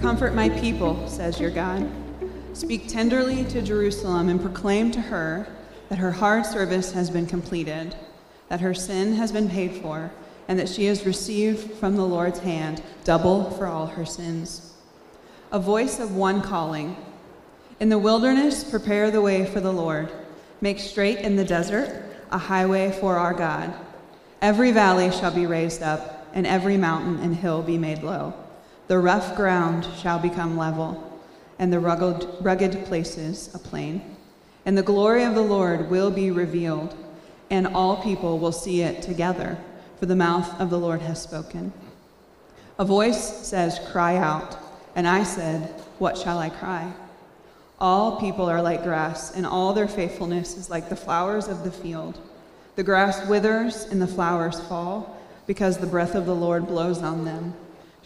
Comfort my people, says your God. Speak tenderly to Jerusalem and proclaim to her that her hard service has been completed, that her sin has been paid for, and that she has received from the Lord's hand double for all her sins. A voice of one calling In the wilderness, prepare the way for the Lord. Make straight in the desert a highway for our God. Every valley shall be raised up, and every mountain and hill be made low. The rough ground shall become level, and the rugged, rugged places a plain. And the glory of the Lord will be revealed, and all people will see it together, for the mouth of the Lord has spoken. A voice says, Cry out. And I said, What shall I cry? All people are like grass, and all their faithfulness is like the flowers of the field. The grass withers and the flowers fall, because the breath of the Lord blows on them.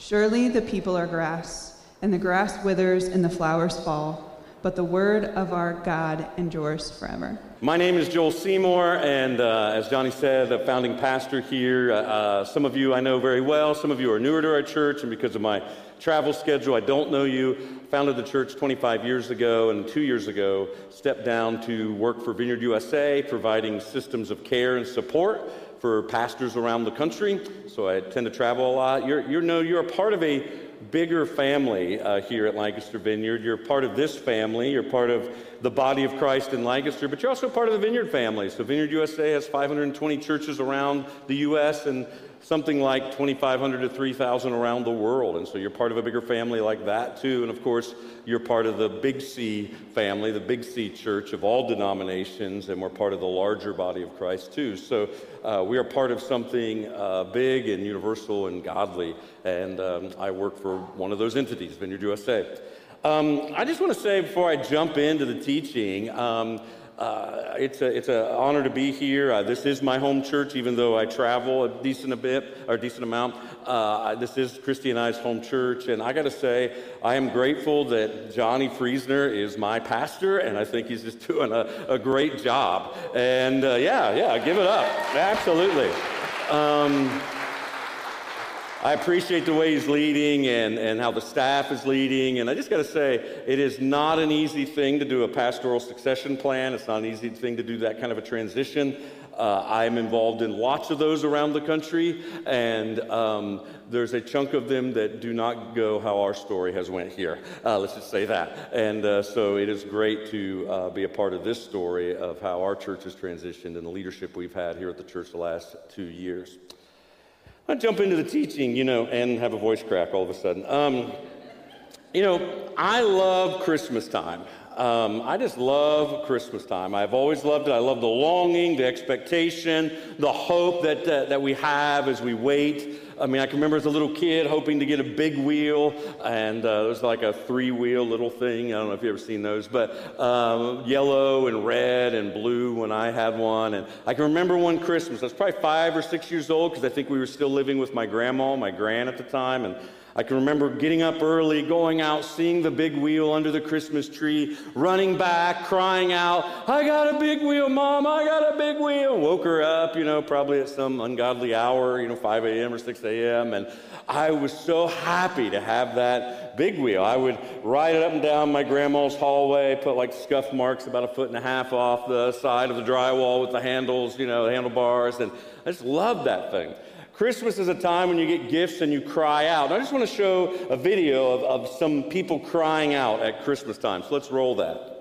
Surely the people are grass, and the grass withers and the flowers fall, but the word of our God endures forever. My name is Joel Seymour, and uh, as Johnny said, the founding pastor here. Uh, some of you I know very well, some of you are newer to our church, and because of my travel schedule. I don't know you. Founded the church 25 years ago, and two years ago, stepped down to work for Vineyard USA, providing systems of care and support for pastors around the country. So I tend to travel a lot. You're, you know, you're a part of a bigger family uh, here at Lancaster Vineyard. You're part of this family. You're part of the body of Christ in Lancaster, but you're also part of the Vineyard family. So Vineyard USA has 520 churches around the U.S. and something like 2,500 to 3,000 around the world. And so you're part of a bigger family like that, too. And of course, you're part of the Big C family, the Big C church of all denominations, and we're part of the larger body of Christ, too. So uh, we are part of something uh, big and universal and godly. And um, I work for one of those entities, Vineyard USA. Um, I just want to say before I jump into the teaching, um, uh, it's an it's a honor to be here. Uh, this is my home church, even though I travel a decent a bit or a decent amount. Uh, this is Christy and I's home church, and I got to say, I am grateful that Johnny Friesner is my pastor, and I think he's just doing a, a great job. And uh, yeah, yeah, give it up, absolutely. Um, I appreciate the way he's leading and, and how the staff is leading. And I just got to say, it is not an easy thing to do a pastoral succession plan. It's not an easy thing to do that kind of a transition. Uh, I'm involved in lots of those around the country, and um, there's a chunk of them that do not go how our story has went here. Uh, let's just say that. And uh, so it is great to uh, be a part of this story of how our church has transitioned and the leadership we've had here at the church the last two years. I jump into the teaching, you know, and have a voice crack all of a sudden. Um, you know, I love Christmas time. Um, I just love Christmas time. I've always loved it. I love the longing, the expectation, the hope that, uh, that we have as we wait I mean, I can remember as a little kid hoping to get a big wheel, and uh, it was like a three wheel little thing. I don't know if you've ever seen those, but um, yellow and red and blue when I had one. And I can remember one Christmas, I was probably five or six years old because I think we were still living with my grandma, my gran at the time. And I can remember getting up early, going out, seeing the big wheel under the Christmas tree, running back, crying out, I got a big wheel, Mom, I got a big wheel. Woke her up, you know, probably at some ungodly hour, you know, 5 a.m. or 6 a.m. And I was so happy to have that big wheel. I would ride it up and down my grandma's hallway, put like scuff marks about a foot and a half off the side of the drywall with the handles, you know, the handlebars. And I just loved that thing. Christmas is a time when you get gifts and you cry out. I just want to show a video of, of some people crying out at Christmas time. So let's roll that.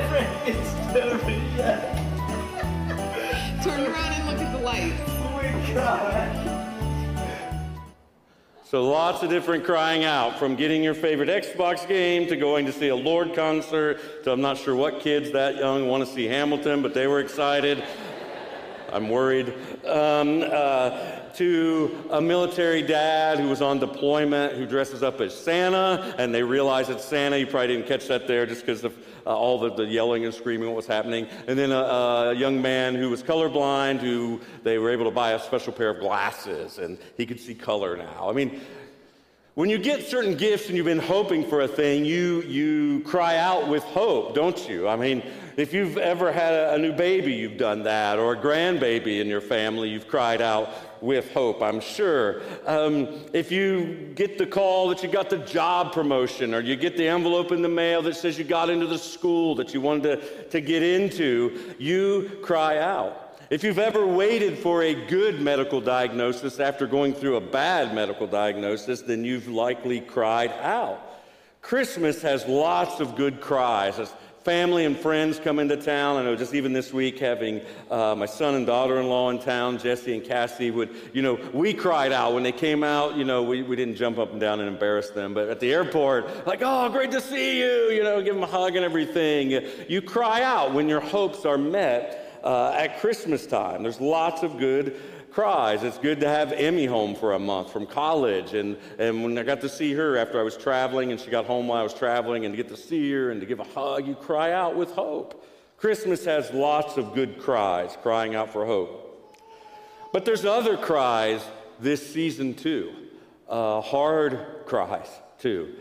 It's different. Yeah. Turn around and look at the lights. Oh my god. So lots of different crying out from getting your favorite Xbox game to going to see a Lorde concert to I'm not sure what kids that young want to see Hamilton, but they were excited. I'm worried. Um, uh, to a military dad who was on deployment who dresses up as Santa, and they realize it's Santa. You probably didn't catch that there just because of uh, all the, the, yelling and screaming, what was happening. And then a, a, young man who was colorblind who they were able to buy a special pair of glasses, and he could see color now. I mean, when you get certain gifts and you've been hoping for a thing, you, you cry out with hope, don't you? I mean, if you've ever had a, a new baby, you've done that, or a grandbaby in your family, you've cried out with hope, I'm sure. Um, if you get the call that you got the job promotion, or you get the envelope in the mail that says you got into the school that you wanted to, to get into, you cry out. If you've ever waited for a good medical diagnosis after going through a bad medical diagnosis, then you've likely cried out. Christmas has lots of good cries. As family and friends come into town, I know just even this week having uh, my son and daughter-in-law in town, Jesse and Cassie would, you know, we cried out when they came out. You know, we, we didn't jump up and down and embarrass them, but at the airport, like, oh, great to see you, you know, give them a hug and everything. You cry out when your hopes are met uh, at Christmas time. There's lots of good cries. It's good to have Emmy home for a month from college. And, and when I got to see her after I was traveling and she got home while I was traveling and to get to see her and to give a hug, you cry out with hope. Christmas has lots of good cries, crying out for hope. But there's other cries this season too, uh, hard cries too.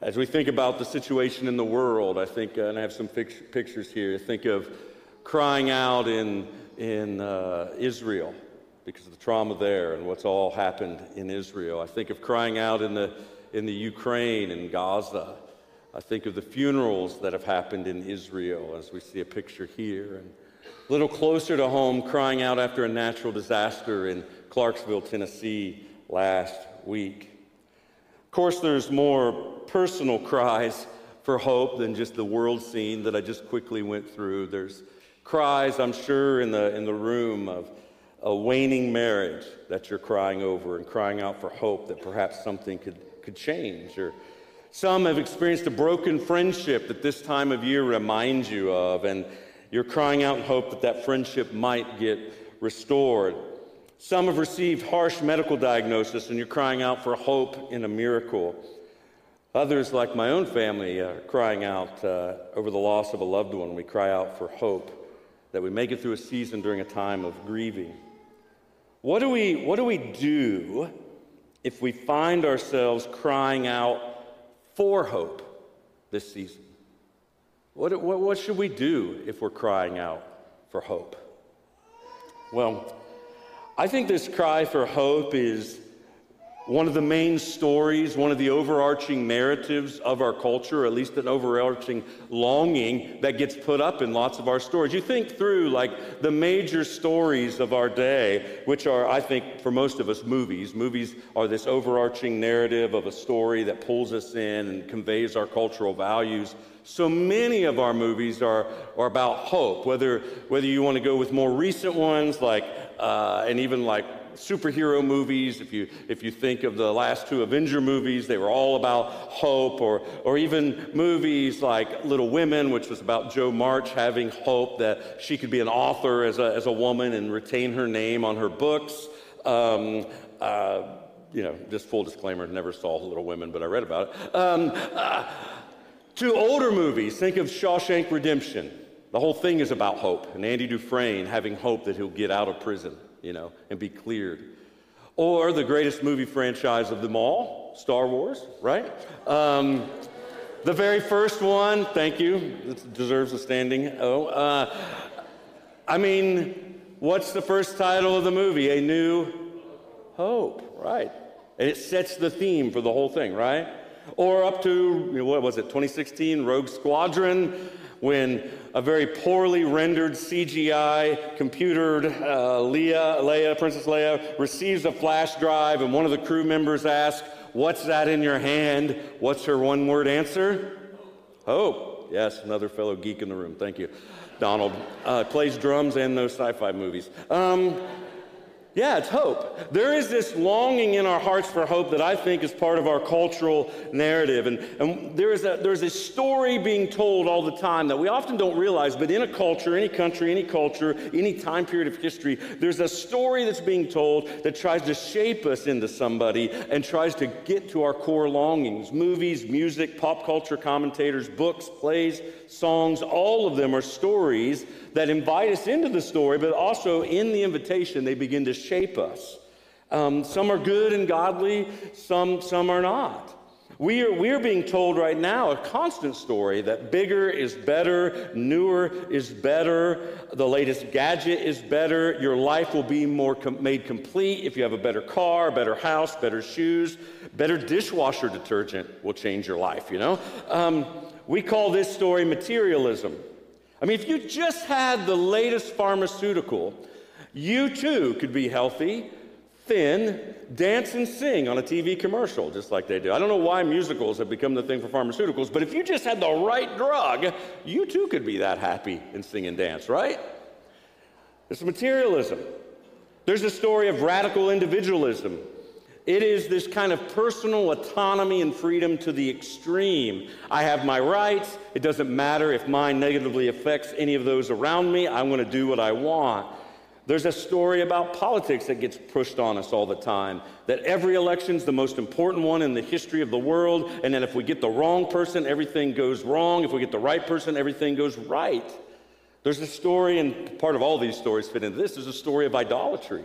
As we think about the situation in the world, I think, uh, and I have some pictures here, think of crying out in, in uh, Israel because of the trauma there and what's all happened in Israel. I think of crying out in the, in the Ukraine and Gaza. I think of the funerals that have happened in Israel, as we see a picture here. And a little closer to home, crying out after a natural disaster in Clarksville, Tennessee last week. Of course, there's more personal cries for hope than just the world scene that I just quickly went through. There's cries, I'm sure, in the, in the room of a waning marriage that you're crying over and crying out for hope that perhaps something could, could change. Or some have experienced a broken friendship that this time of year reminds you of, and you're crying out in hope that that friendship might get restored. Some have received harsh medical diagnosis, and you're crying out for hope in a miracle. Others, like my own family, are crying out uh, over the loss of a loved one. We cry out for hope that we make it through a season during a time of grieving. What do we, what do, we do if we find ourselves crying out for hope this season? What, what, what should we do if we're crying out for hope? Well, I think this cry for hope is one of the main stories, one of the overarching narratives of our culture, at least an overarching longing that gets put up in lots of our stories. You think through like the major stories of our day, which are, I think, for most of us, movies. Movies are this overarching narrative of a story that pulls us in and conveys our cultural values. So many of our movies are, are about hope, whether, whether you want to go with more recent ones, like, uh, and even like superhero movies, if you, if you think of the last two Avenger movies, they were all about hope, or, or even movies like Little Women, which was about Jo March having hope that she could be an author as a, as a woman and retain her name on her books. Um, uh, you know, just full disclaimer, never saw Little Women, but I read about it. Um, uh, to older movies, think of Shawshank Redemption. The whole thing is about hope, and Andy Dufresne having hope that he'll get out of prison you know, and be cleared. Or the greatest movie franchise of them all, Star Wars, right? Um, the very first one, thank you, it deserves a standing Oh, Uh, I mean, what's the first title of the movie? A New Hope, right? And it sets the theme for the whole thing, right? Or up to, what was it, 2016, Rogue Squadron, when a very poorly rendered CGI computered uh, Leia, Leia, Princess Leia, receives a flash drive, and one of the crew members asks, What's that in your hand? What's her one word answer? Hope. Yes, another fellow geek in the room. Thank you. Donald uh, plays drums in those sci fi movies. Um, yeah, it's hope. There is this longing in our hearts for hope that I think is part of our cultural narrative. And, and there is a, there's a story being told all the time that we often don't realize, but in a culture, any country, any culture, any time period of history, there's a story that's being told that tries to shape us into somebody and tries to get to our core longings. Movies, music, pop culture commentators, books, plays, songs, all of them are stories that invite us into the story, but also in the invitation, they begin to shape us. Um, some are good and godly, some, some are not. We are, we are being told right now a constant story that bigger is better, newer is better, the latest gadget is better, your life will be more com- made complete if you have a better car, better house, better shoes, better dishwasher detergent will change your life, you know? Um, we call this story materialism. I mean, if you just had the latest pharmaceutical, you too could be healthy, thin, dance and sing on a TV commercial, just like they do. I don't know why musicals have become the thing for pharmaceuticals, but if you just had the right drug, you too could be that happy and sing and dance, right? It's materialism. There's a story of radical individualism. It is this kind of personal autonomy and freedom to the extreme. I have my rights. It doesn't matter if mine negatively affects any of those around me. I'm going to do what I want. There's a story about politics that gets pushed on us all the time that every election's the most important one in the history of the world, and that if we get the wrong person, everything goes wrong. If we get the right person, everything goes right. There's a story, and part of all these stories fit into this, is a story of idolatry.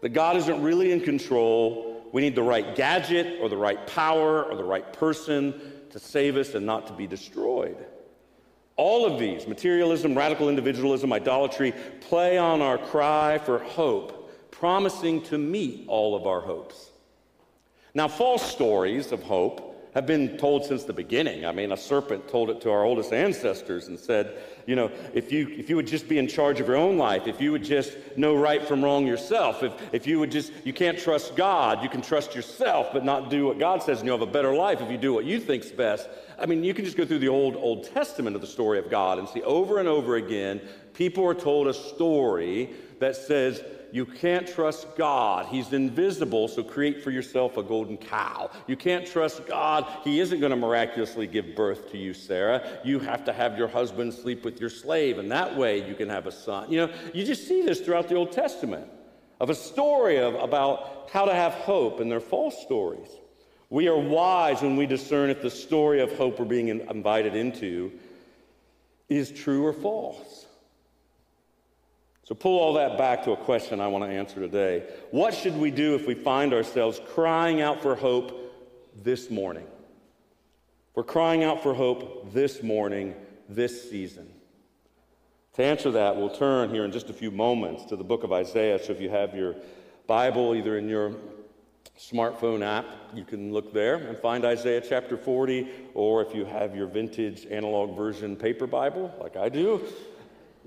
That God isn't really in control. We need the right gadget or the right power or the right person to save us and not to be destroyed. All of these materialism, radical individualism, idolatry play on our cry for hope, promising to meet all of our hopes. Now, false stories of hope have been told since the beginning. I mean, a serpent told it to our oldest ancestors and said, you know, if you, if you would just be in charge of your own life, if you would just know right from wrong yourself, if, if you would just, you can't trust God, you can trust yourself, but not do what God says, and you'll have a better life if you do what you think's best. I mean, you can just go through the old, Old Testament of the story of God and see over and over again, people are told a story that says, you can't trust God. He's invisible, so create for yourself a golden cow. You can't trust God. He isn't going to miraculously give birth to you, Sarah. You have to have your husband sleep with your slave, and that way you can have a son. You know, you just see this throughout the Old Testament of a story of, about how to have hope, and they're false stories. We are wise when we discern if the story of hope we're being invited into is true or false. So, pull all that back to a question I want to answer today. What should we do if we find ourselves crying out for hope this morning? We're crying out for hope this morning, this season. To answer that, we'll turn here in just a few moments to the book of Isaiah. So, if you have your Bible either in your smartphone app, you can look there and find Isaiah chapter 40, or if you have your vintage analog version paper Bible, like I do,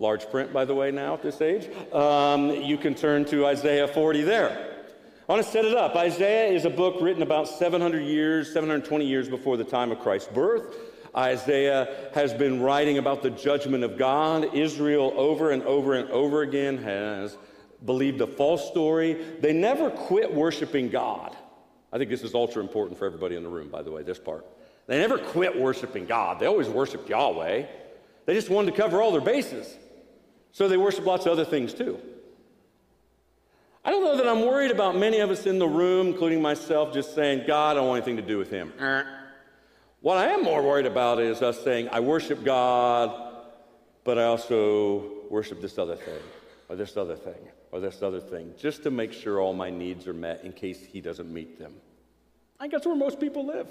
large print, by the way, now at this age, um, you can turn to Isaiah 40 there. I want to set it up. Isaiah is a book written about 700 years, 720 years before the time of Christ's birth. Isaiah has been writing about the judgment of God. Israel, over and over and over again, has believed a false story. They never quit worshiping God. I think this is ultra important for everybody in the room, by the way, this part. They never quit worshiping God. They always worshiped Yahweh. They just wanted to cover all their bases. So they worship lots of other things too. I don't know that I'm worried about many of us in the room, including myself, just saying, God, I don't want anything to do with him. Uh. What I am more worried about is us saying, I worship God, but I also worship this other thing, or this other thing, or this other thing, just to make sure all my needs are met in case he doesn't meet them. I think that's where most people live.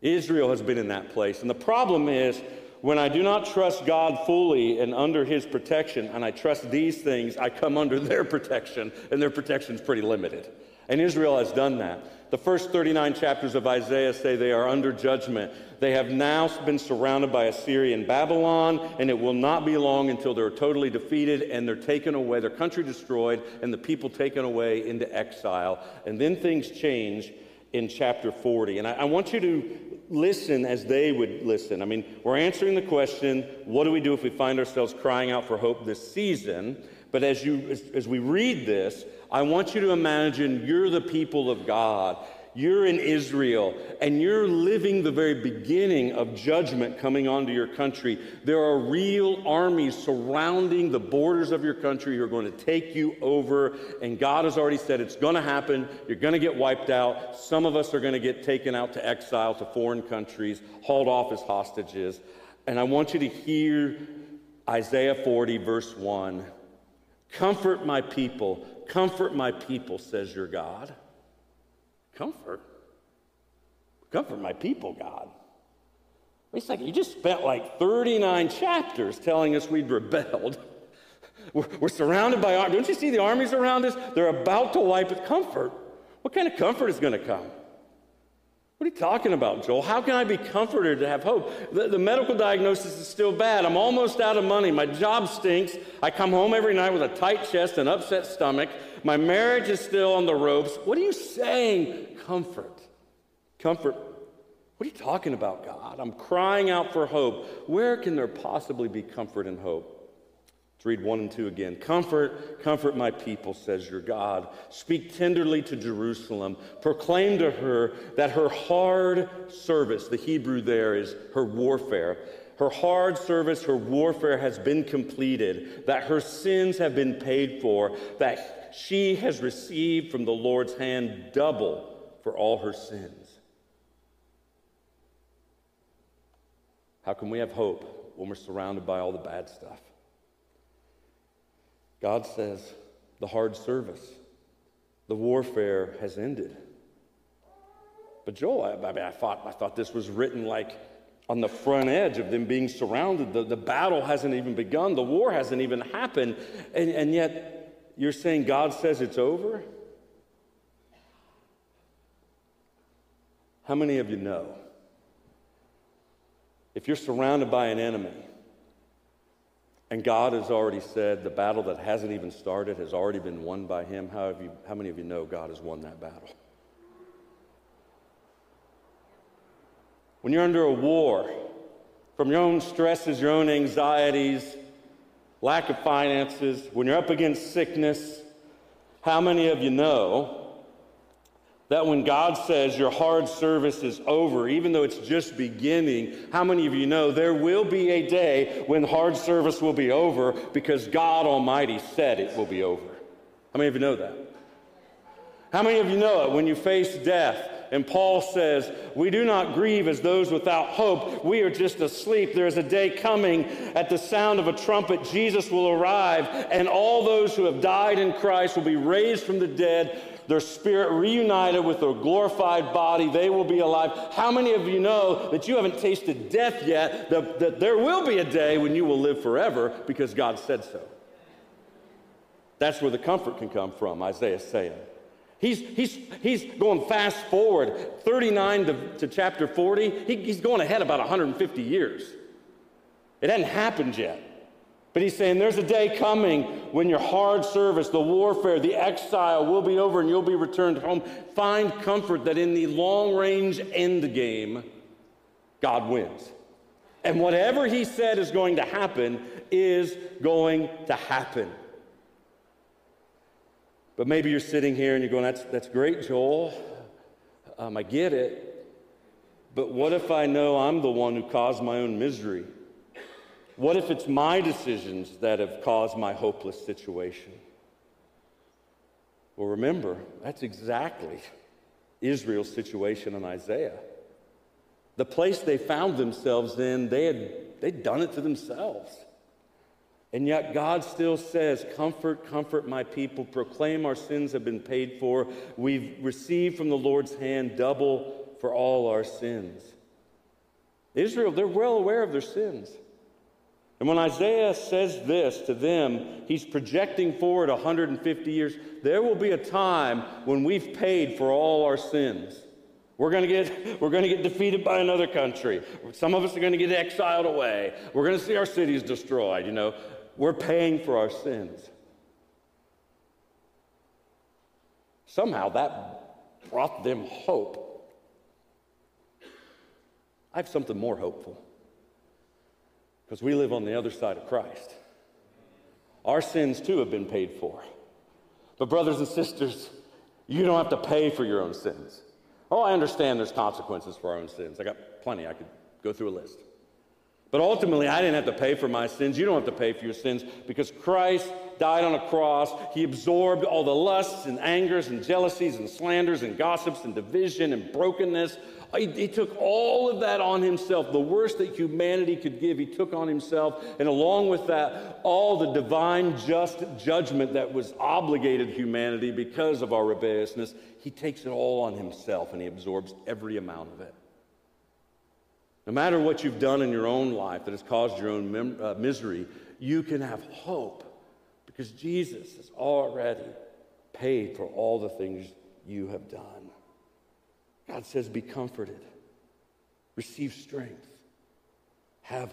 Israel has been in that place. And the problem is, when I do not trust God fully and under His protection, and I trust these things, I come under their protection, and their protection is pretty limited. And Israel has done that. The first 39 chapters of Isaiah say they are under judgment. They have now been surrounded by Assyria and Babylon, and it will not be long until they're totally defeated and they're taken away, their country destroyed, and the people taken away into exile. And then things change in chapter 40. And I, I want you to listen as they would listen. I mean, we're answering the question what do we do if we find ourselves crying out for hope this season? But as, you, as, as we read this, I want you to imagine you're the people of God. You're in Israel and you're living the very beginning of judgment coming onto your country. There are real armies surrounding the borders of your country who are going to take you over. And God has already said it's going to happen. You're going to get wiped out. Some of us are going to get taken out to exile to foreign countries, hauled off as hostages. And I want you to hear Isaiah 40, verse 1. Comfort my people, comfort my people, says your God. Comfort? Comfort my people, God. Wait a second, you just spent like 39 chapters telling us we'd rebelled. We're, we're surrounded by armies. Don't you see the armies around us? They're about to wipe us. Comfort. What kind of comfort is going to come? What are you talking about, Joel? How can I be comforted to have hope? The, the, medical diagnosis is still bad. I'm almost out of money. My job stinks. I come home every night with a tight chest and upset stomach. My marriage is still on the ropes. What are you saying? Comfort. Comfort. What are you talking about, God? I'm crying out for hope. Where can there possibly be comfort and hope? Let's read 1 and 2 again. Comfort, comfort my people, says your God. Speak tenderly to Jerusalem. Proclaim to her that her hard service, the Hebrew there is her warfare, her hard service, her warfare has been completed, that her sins have been paid for, that she has received from the Lord's hand double for all her sins. How can we have hope when we're surrounded by all the bad stuff? God says the hard service, the warfare has ended. But Joel, I, I, mean, I, thought, I thought this was written like on the front edge of them being surrounded. The, the battle hasn't even begun, the war hasn't even happened. And, and yet you're saying God says it's over? How many of you know? If you're surrounded by an enemy, and God has already said the battle that hasn't even started has already been won by Him. How, you, how many of you know God has won that battle? When you're under a war, from your own stresses, your own anxieties, lack of finances, when you're up against sickness, how many of you know that when God says your hard service is over, even though it's just beginning, how many of you know there will be a day when hard service will be over because God Almighty said it will be over? How many of you know that? How many of you know it when you face death? And Paul says, We do not grieve as those without hope. We are just asleep. There is a day coming at the sound of a trumpet. Jesus will arrive, and all those who have died in Christ will be raised from the dead their spirit reunited with their glorified body. They will be alive. How many of you know that you haven't tasted death yet? That, that there will be a day when you will live forever because God said so. That's where the comfort can come from, Isaiah's saying. He's, he's, he's going fast forward, 39 to, to chapter 40. He, he's going ahead about 150 years. It hadn't happened yet. But he's saying there's a day coming when your hard service, the warfare, the exile will be over and you'll be returned home. Find comfort that in the long range end game, God wins. And whatever he said is going to happen is going to happen. But maybe you're sitting here and you're going, that's, that's great, Joel. Um, I get it. But what if I know I'm the one who caused my own misery? What if it's my decisions that have caused my hopeless situation? Well, remember, that's exactly Israel's situation in Isaiah. The place they found themselves in, they had they'd done it to themselves. And yet God still says, Comfort, comfort my people, proclaim our sins have been paid for. We've received from the Lord's hand double for all our sins. Israel, they're well aware of their sins. And when Isaiah says this to them, he's projecting forward 150 years. There will be a time when we've paid for all our sins. We're going to get we're going to get defeated by another country. Some of us are going to get exiled away. We're going to see our cities destroyed, you know. We're paying for our sins. Somehow that brought them hope. I have something more hopeful because we live on the other side of Christ. Our sins too have been paid for. But, brothers and sisters, you don't have to pay for your own sins. Oh, I understand there's consequences for our own sins. I got plenty. I could go through a list. But ultimately, I didn't have to pay for my sins. You don't have to pay for your sins because Christ died on a cross. He absorbed all the lusts and angers and jealousies and slanders and gossips and division and brokenness. He, took all of that on himself. The worst that humanity could give, he took on himself. And along with that, all the divine just judgment that was obligated humanity because of our rebelliousness, he takes it all on himself and he absorbs every amount of it. No matter what you've done in your own life that has caused your own mem- uh, misery, you can have hope because Jesus has already paid for all the things you have done. God says, Be comforted, receive strength, have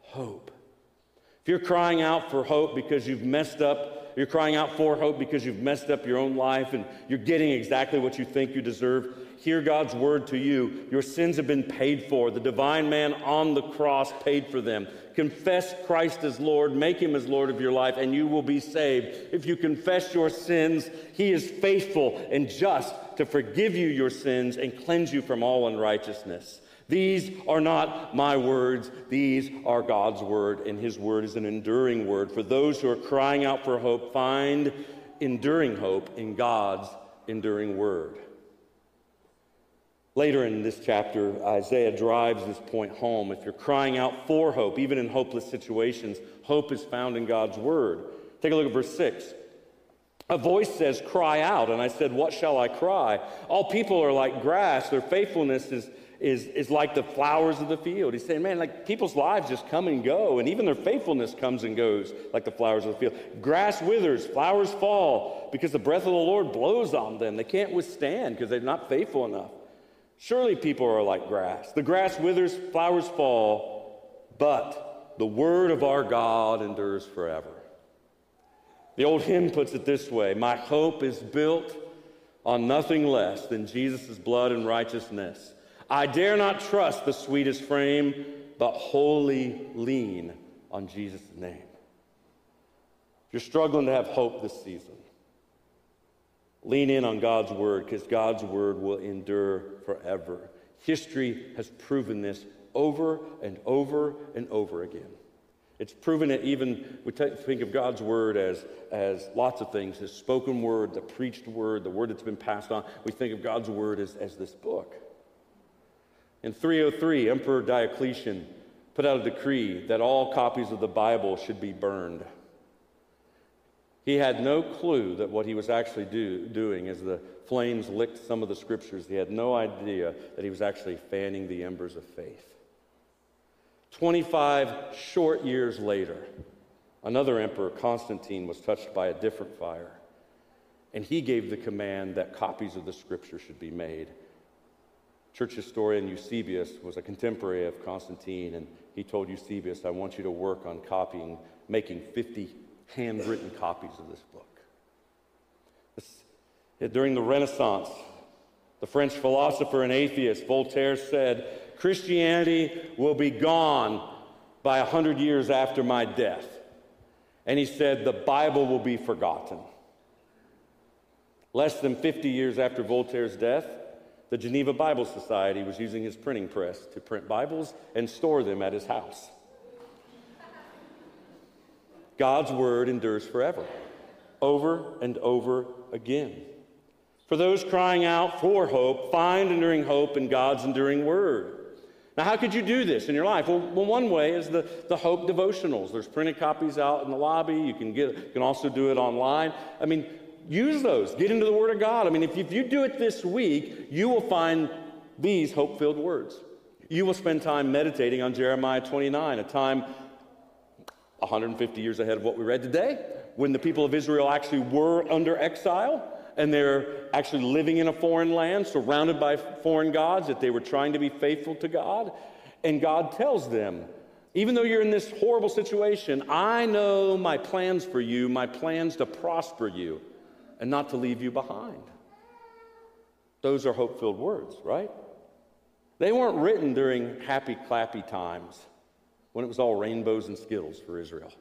hope. If you're crying out for hope because you've messed up, you're crying out for hope because you've messed up your own life and you're getting exactly what you think you deserve, hear God's word to you. Your sins have been paid for. The divine man on the cross paid for them. Confess Christ as Lord, make him as Lord of your life, and you will be saved. If you confess your sins, he is faithful and just to forgive you your sins and cleanse you from all unrighteousness. These are not my words, these are God's word, and his word is an enduring word. For those who are crying out for hope, find enduring hope in God's enduring word. Later in this chapter, Isaiah drives this point home. If you're crying out for hope, even in hopeless situations, hope is found in God's word. Take a look at verse 6. A voice says, Cry out. And I said, What shall I cry? All people are like grass, their faithfulness is, is, is like the flowers of the field. He's saying, Man, like people's lives just come and go, and even their faithfulness comes and goes like the flowers of the field. Grass withers, flowers fall because the breath of the Lord blows on them. They can't withstand because they're not faithful enough. Surely people are like grass. The grass withers, flowers fall, but the word of our God endures forever. The old hymn puts it this way My hope is built on nothing less than Jesus' blood and righteousness. I dare not trust the sweetest frame, but wholly lean on Jesus' name. If you're struggling to have hope this season, Lean in on God's word because God's word will endure forever. History has proven this over and over and over again. It's proven it even, we think of God's word as, as lots of things His spoken word, the preached word, the word that's been passed on. We think of God's word as, as this book. In 303, Emperor Diocletian put out a decree that all copies of the Bible should be burned. He had no clue that what he was actually do, doing as the flames licked some of the scriptures, he had no idea that he was actually fanning the embers of faith. 25 short years later, another emperor, Constantine, was touched by a different fire. And he gave the command that copies of the scripture should be made. Church historian Eusebius was a contemporary of Constantine, and he told Eusebius, I want you to work on copying, making 50 handwritten copies of this book. During the Renaissance, the French philosopher and atheist Voltaire said, Christianity will be gone by hundred years after my death. And he said, the Bible will be forgotten. Less than 50 years after Voltaire's death, the Geneva Bible Society was using his printing press to print Bibles and store them at his house. God's word endures forever, over and over again. For those crying out for hope, find enduring hope in God's enduring word. Now, how could you do this in your life? Well, well, one way is the, the Hope devotionals. There's printed copies out in the lobby. You can, get, you can also do it online. I mean, use those. Get into the Word of God. I mean, if, if you do it this week, you will find these hope filled words. You will spend time meditating on Jeremiah 29, a time 150 years ahead of what we read today, when the people of Israel actually were under exile and they're actually living in a foreign land, surrounded by foreign gods, that they were trying to be faithful to God. And God tells them, even though you're in this horrible situation, I know my plans for you, my plans to prosper you and not to leave you behind. Those are hope filled words, right? They weren't written during happy, clappy times when it was all rainbows and skittles for Israel.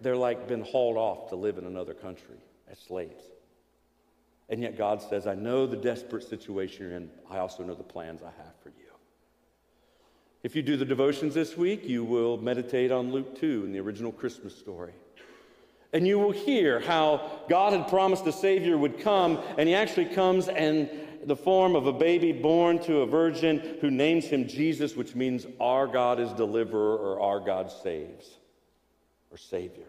They're like been hauled off to live in another country as slaves. And yet God says, I know the desperate situation you're in. I also know the plans I have for you. If you do the devotions this week, you will meditate on Luke 2 in the original Christmas story. And you will hear how God had promised a Savior would come, and He actually comes in the form of a baby born to a virgin who names Him Jesus, which means our God is deliverer or our God saves or Savior.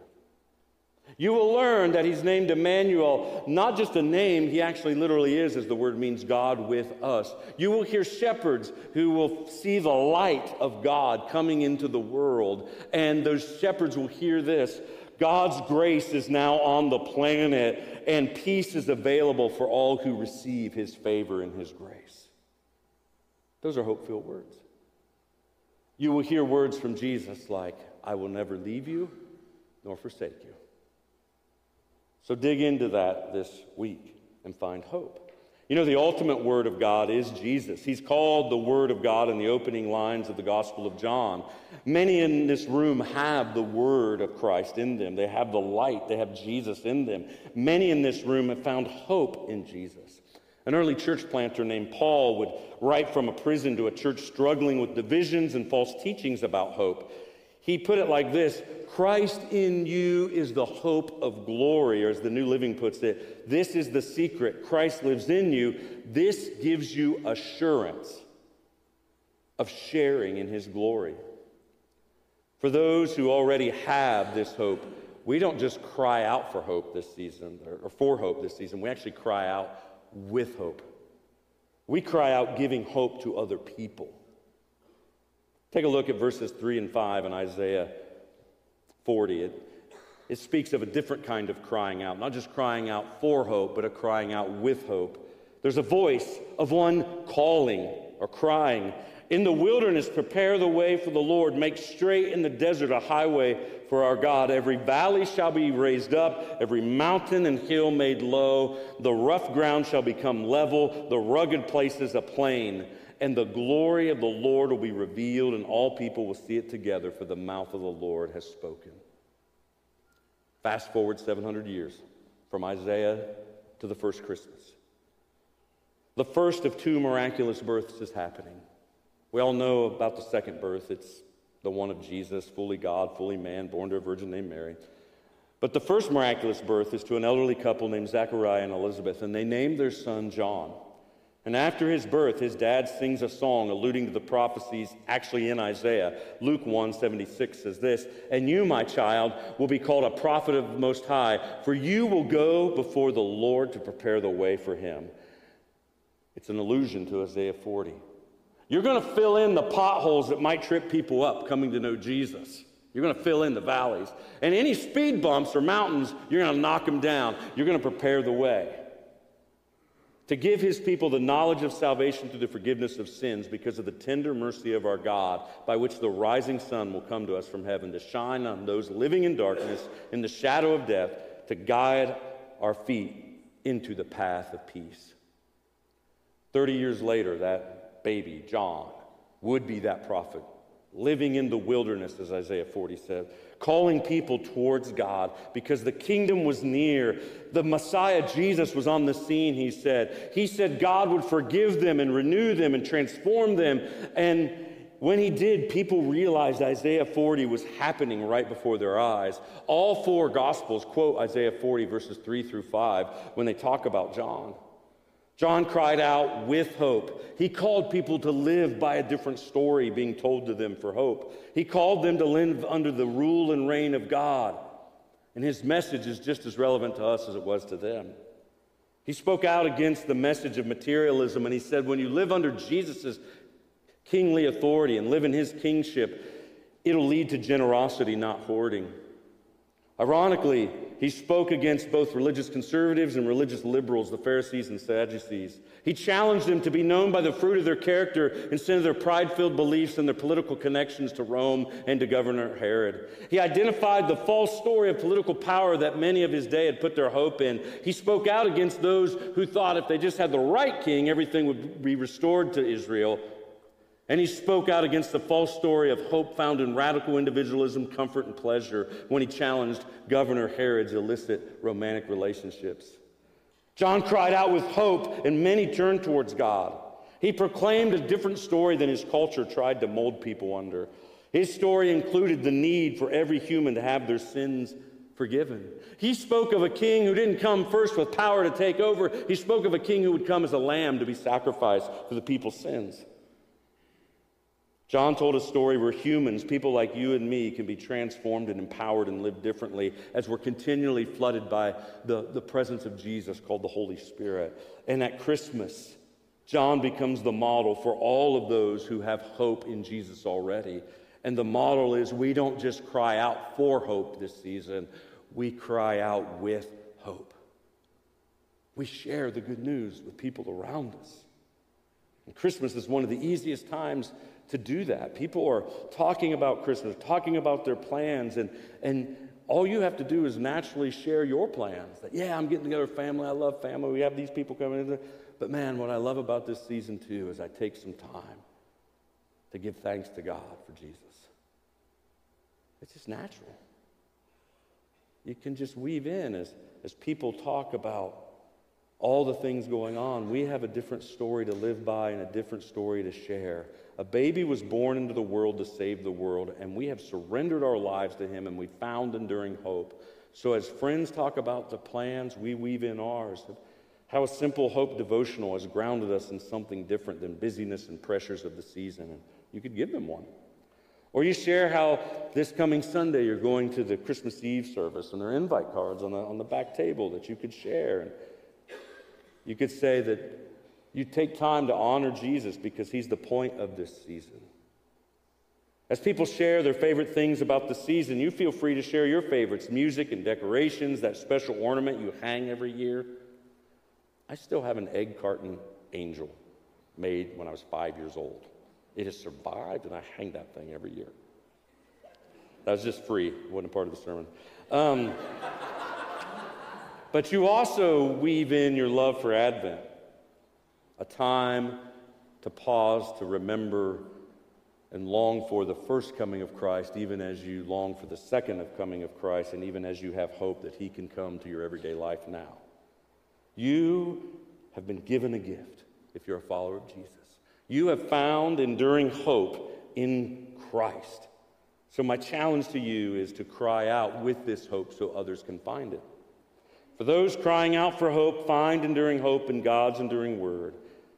You will learn that he's named Emmanuel, not just a name, he actually literally is, as the word means God with us. You will hear shepherds who will see the light of God coming into the world, and those shepherds will hear this God's grace is now on the planet, and peace is available for all who receive his favor and his grace. Those are hope filled words. You will hear words from Jesus like, I will never leave you nor forsake you. So dig into that this week and find hope. You know, the ultimate Word of God is Jesus. He's called the Word of God in the opening lines of the Gospel of John. Many in this room have the Word of Christ in them, they have the light, they have Jesus in them. Many in this room have found hope in Jesus. An early church planter named Paul would write from a prison to a church struggling with divisions and false teachings about hope. He put it like this Christ in you is the hope of glory, or as the New Living puts it, this is the secret. Christ lives in you. This gives you assurance of sharing in his glory. For those who already have this hope, we don't just cry out for hope this season, or for hope this season. We actually cry out with hope. We cry out giving hope to other people. Take a look at verses 3 and 5 in Isaiah 40. It, it speaks of a different kind of crying out, not just crying out for hope, but a crying out with hope. There's a voice of one calling or crying. In the wilderness, prepare the way for the Lord. Make straight in the desert a highway for our God. Every valley shall be raised up, every mountain and hill made low. The rough ground shall become level, the rugged places a plain and the glory of the Lord will be revealed, and all people will see it together, for the mouth of the Lord has spoken. Fast forward 700 years from Isaiah to the first Christmas. The first of two miraculous births is happening. We all know about the second birth. It's the one of Jesus, fully God, fully man, born to a virgin named Mary. But the first miraculous birth is to an elderly couple named Zachariah and Elizabeth, and they named their son John. And after his birth, his dad sings a song alluding to the prophecies actually in Isaiah. Luke 176 says this, And you, my child, will be called a prophet of the Most High, for you will go before the Lord to prepare the way for him. It's an allusion to Isaiah 40. You're going to fill in the potholes that might trip people up coming to know Jesus. You're going to fill in the valleys. And any speed bumps or mountains, you're going to knock them down. You're going to prepare the way to give his people the knowledge of salvation through the forgiveness of sins because of the tender mercy of our God, by which the rising sun will come to us from heaven to shine on those living in darkness, in the shadow of death, to guide our feet into the path of peace. 30 years later, that baby, John, would be that prophet, living in the wilderness, as Isaiah 40 said calling people towards God because the kingdom was near. The Messiah Jesus was on the scene, he said. He said God would forgive them and renew them and transform them. And when he did, people realized Isaiah 40 was happening right before their eyes. All four Gospels quote Isaiah 40, verses 3 through 5, when they talk about John. John cried out with hope. He called people to live by a different story being told to them for hope. He called them to live under the rule and reign of God. And his message is just as relevant to us as it was to them. He spoke out against the message of materialism and he said, when you live under Jesus' kingly authority and live in his kingship, It'll lead to generosity, not hoarding. Ironically, he spoke against both religious conservatives and religious liberals, the Pharisees and Sadducees. He challenged them to be known by the fruit of their character instead of their pride filled beliefs and their political connections to Rome and to Governor Herod. He identified the false story of political power that many of his day had put their hope in. He spoke out against those who thought if they just had the right king, everything would be restored to Israel. And he spoke out against the false story of hope found in radical individualism, comfort, and pleasure when he challenged Governor Herod's illicit romantic relationships. John cried out with hope, and many turned towards God. He proclaimed a different story than his culture tried to mold people under. His story included the need for every human to have their sins forgiven. He spoke of a king who didn't come first with power to take over, he spoke of a king who would come as a lamb to be sacrificed for the people's sins. John told a story where humans, people like you and me, can be transformed and empowered and live differently as we're continually flooded by the, the presence of Jesus called the Holy Spirit. And at Christmas, John becomes the model for all of those who have hope in Jesus already. And the model is we don't just cry out for hope this season, we cry out with hope. We share the good news with people around us. And Christmas is one of the easiest times to do that. People are talking about Christmas, talking about their plans, and, and all you have to do is naturally share your plans. That, yeah, I'm getting together family. I love family. We have these people coming in. But man, what I love about this season too is I take some time to give thanks to God for Jesus. It's just natural. You can just weave in as, as people talk about all the things going on. We have a different story to live by and a different story to share. A baby was born into the world to save the world, and we have surrendered our lives to him and we found enduring hope. So, as friends talk about the plans, we weave in ours. How a simple hope devotional has grounded us in something different than busyness and pressures of the season. And you could give them one. Or you share how this coming Sunday you're going to the Christmas Eve service and there are invite cards on the, on the back table that you could share. And you could say that you take time to honor Jesus because he's the point of this season. As people share their favorite things about the season, you feel free to share your favorites music and decorations, that special ornament you hang every year. I still have an egg carton angel made when I was five years old. It has survived, and I hang that thing every year. That was just free, it wasn't part of the sermon. Um, but you also weave in your love for Advent a time to pause, to remember, and long for the first coming of Christ, even as you long for the second of coming of Christ, and even as you have hope that He can come to your everyday life now. You have been given a gift if you're a follower of Jesus. You have found enduring hope in Christ. So, my challenge to you is to cry out with this hope so others can find it. For those crying out for hope, find enduring hope in God's enduring word.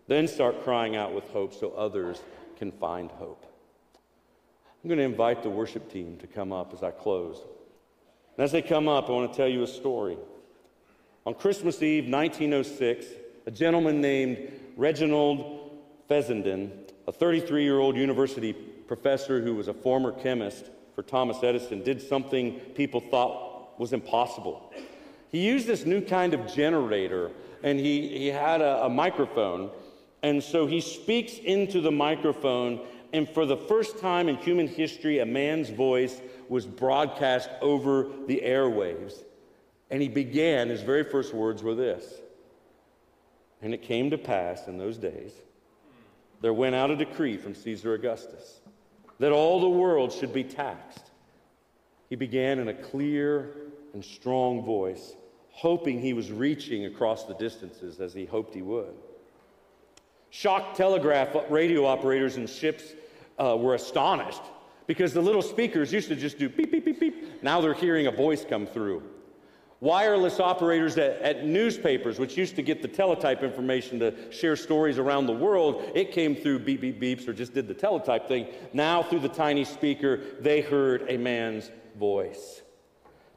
Then start crying out with hope so others can find hope. I'm going to invite the worship team to come up as I close. And as they come up, I want to tell you a story. On Christmas Eve, 1906, a gentleman named Reginald Fessenden, a 33 year old university professor who was a former chemist for Thomas Edison, did something people thought was impossible. He used this new kind of generator, and he, he had a, a microphone and so he speaks into the microphone, and for the first time in human history, a man's voice was broadcast over the airwaves. And he began, his very first words were this And it came to pass in those days, there went out a decree from Caesar Augustus that all the world should be taxed. He began in a clear and strong voice, hoping he was reaching across the distances as he hoped he would. Shock telegraph radio operators in ships uh, were astonished because the little speakers used to just do beep, beep, beep, beep. Now they're hearing a voice come through. Wireless operators at, at, newspapers, which used to get the teletype information to share stories around the world, it came through beep, beep, beeps or just did the teletype thing. Now, through the tiny speaker, they heard a man's voice.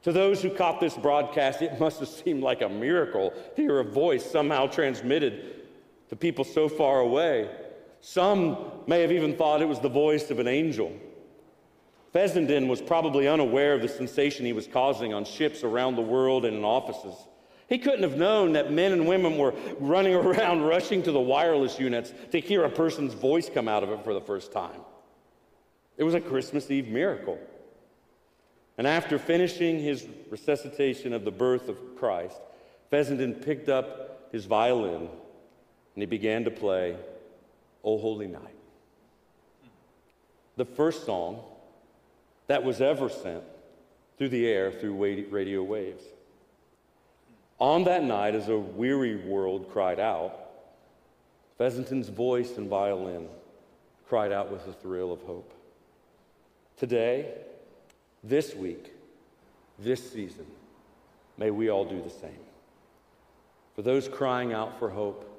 To those who caught this broadcast, it must have seemed like a miracle to hear a voice somehow transmitted to people so far away. Some may have even thought it was the voice of an angel. Fessenden was probably unaware of the sensation he was causing on ships around the world and in offices. He couldn't have known that men and women were running around rushing to the wireless units to hear a person's voice come out of it for the first time. It was a Christmas Eve miracle. And after finishing his resuscitation of the birth of Christ, Fessenden picked up his violin and he began to play O Holy Night. The first song that was ever sent through the air through radio waves. On that night, as a weary world cried out, Fessenden's voice and violin cried out with a thrill of hope. Today, this week, this season, may we all do the same. For those crying out for hope,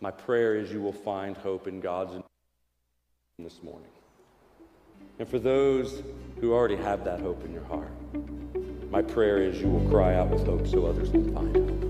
my prayer is you will find hope in God's this morning. And for those who already have that hope in your heart, my prayer is you will cry out with hope so others can find hope.